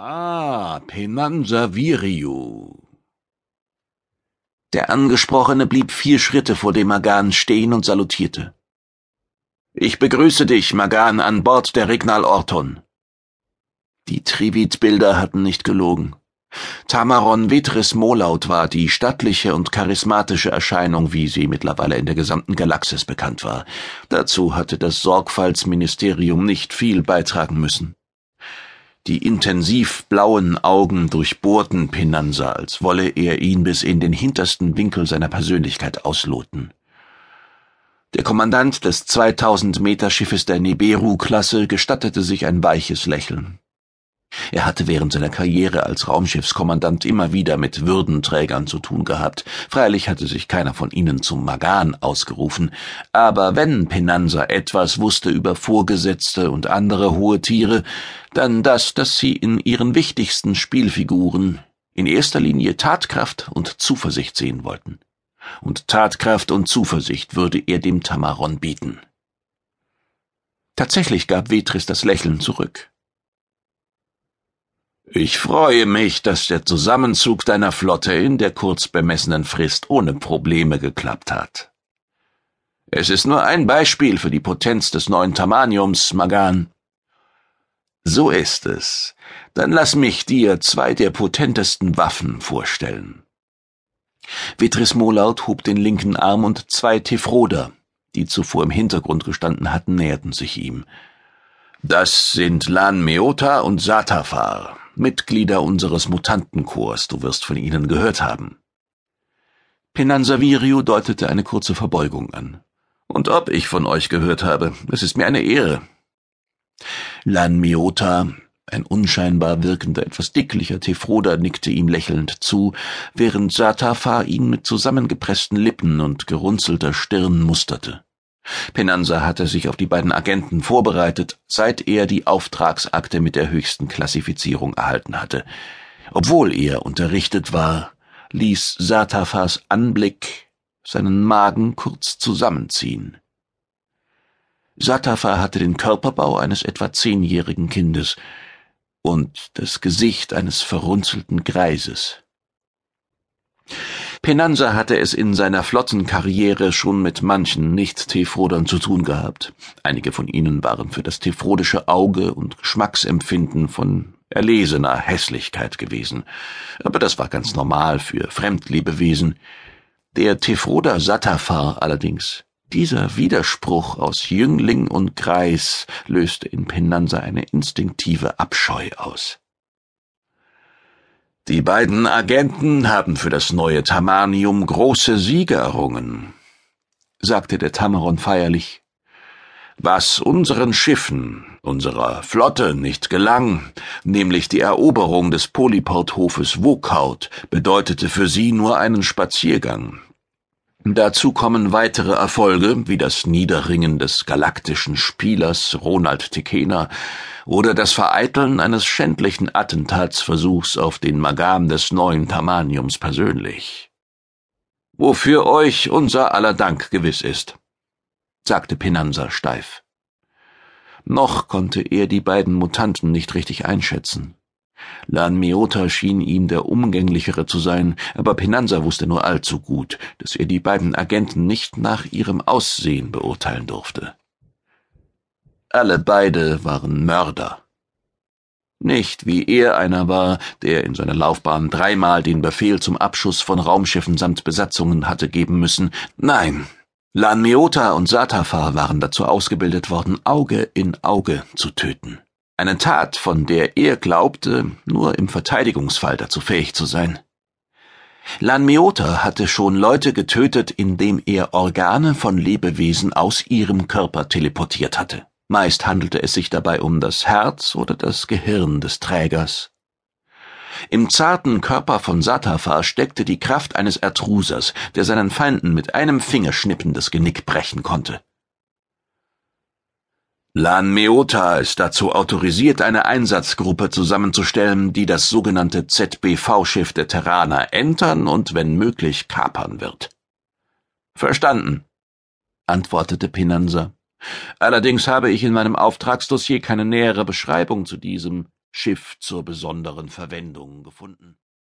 Ah, Penanza Viriu. Der Angesprochene blieb vier Schritte vor dem Magan stehen und salutierte. Ich begrüße dich, Magan, an Bord der Regnal Orton. Die Trivit-Bilder hatten nicht gelogen. Tamaron Vetris Molaut war die stattliche und charismatische Erscheinung, wie sie mittlerweile in der gesamten Galaxis bekannt war. Dazu hatte das Sorgfaltsministerium nicht viel beitragen müssen. Die intensiv blauen Augen durchbohrten Pinanza, als wolle er ihn bis in den hintersten Winkel seiner Persönlichkeit ausloten. Der Kommandant des 2000 Meter Schiffes der Nibiru-Klasse gestattete sich ein weiches Lächeln. Er hatte während seiner Karriere als Raumschiffskommandant immer wieder mit Würdenträgern zu tun gehabt. Freilich hatte sich keiner von ihnen zum Magan ausgerufen, aber wenn Penanza etwas wusste über Vorgesetzte und andere hohe Tiere, dann das, dass sie in ihren wichtigsten Spielfiguren in erster Linie Tatkraft und Zuversicht sehen wollten. Und Tatkraft und Zuversicht würde er dem Tamaron bieten. Tatsächlich gab Vetris das Lächeln zurück. Ich freue mich, dass der Zusammenzug deiner Flotte in der kurz bemessenen Frist ohne Probleme geklappt hat. Es ist nur ein Beispiel für die Potenz des neuen Tamaniums, Magan. So ist es. Dann lass mich dir zwei der potentesten Waffen vorstellen. Vitris Molaut hob den linken Arm und zwei Tefroder, die zuvor im Hintergrund gestanden hatten, näherten sich ihm. Das sind Lan Meota und Satafar, Mitglieder unseres Mutantenchors, du wirst von ihnen gehört haben. Penansavirio deutete eine kurze Verbeugung an. Und ob ich von euch gehört habe, es ist mir eine Ehre. Lan Miota, ein unscheinbar wirkender, etwas dicklicher Tefroda, nickte ihm lächelnd zu, während Satafa ihn mit zusammengepressten Lippen und gerunzelter Stirn musterte. Penanza hatte sich auf die beiden Agenten vorbereitet, seit er die Auftragsakte mit der höchsten Klassifizierung erhalten hatte. Obwohl er unterrichtet war, ließ Satafas Anblick seinen Magen kurz zusammenziehen. Satafa hatte den Körperbau eines etwa zehnjährigen Kindes und das Gesicht eines verrunzelten Greises. Penanza hatte es in seiner Flottenkarriere schon mit manchen Nicht-Tefrodern zu tun gehabt. Einige von ihnen waren für das tefrodische Auge und Geschmacksempfinden von erlesener Hässlichkeit gewesen. Aber das war ganz normal für Fremdlebewesen. Der Tefroder Satafar allerdings, dieser Widerspruch aus Jüngling und Greis, löste in Penanza eine instinktive Abscheu aus. Die beiden Agenten haben für das neue Tamanium große Siege errungen, sagte der Tamaron feierlich. Was unseren Schiffen, unserer Flotte nicht gelang, nämlich die Eroberung des Polyporthofes Wokaut, bedeutete für sie nur einen Spaziergang. Dazu kommen weitere Erfolge, wie das Niederringen des galaktischen Spielers Ronald Tekena oder das Vereiteln eines schändlichen Attentatsversuchs auf den Magam des neuen Tamaniums persönlich. Wofür euch unser aller Dank gewiss ist, sagte Penanza steif. Noch konnte er die beiden Mutanten nicht richtig einschätzen. Lanmeota schien ihm der umgänglichere zu sein, aber Penanza wusste nur allzu gut, dass er die beiden Agenten nicht nach ihrem Aussehen beurteilen durfte. Alle beide waren Mörder. Nicht wie er einer war, der in seiner Laufbahn dreimal den Befehl zum Abschuss von Raumschiffen samt Besatzungen hatte geben müssen. Nein, Lanmeota und Satafar waren dazu ausgebildet worden, Auge in Auge zu töten. Eine Tat, von der er glaubte, nur im Verteidigungsfall dazu fähig zu sein. Lanmeota hatte schon Leute getötet, indem er Organe von Lebewesen aus ihrem Körper teleportiert hatte. Meist handelte es sich dabei um das Herz oder das Gehirn des Trägers. Im zarten Körper von Satafar steckte die Kraft eines Ertrusers, der seinen Feinden mit einem Fingerschnippen das Genick brechen konnte. Lan Meota ist dazu autorisiert, eine Einsatzgruppe zusammenzustellen, die das sogenannte ZBV-Schiff der Terraner entern und wenn möglich kapern wird. Verstanden, antwortete Pinanza. Allerdings habe ich in meinem Auftragsdossier keine nähere Beschreibung zu diesem Schiff zur besonderen Verwendung gefunden.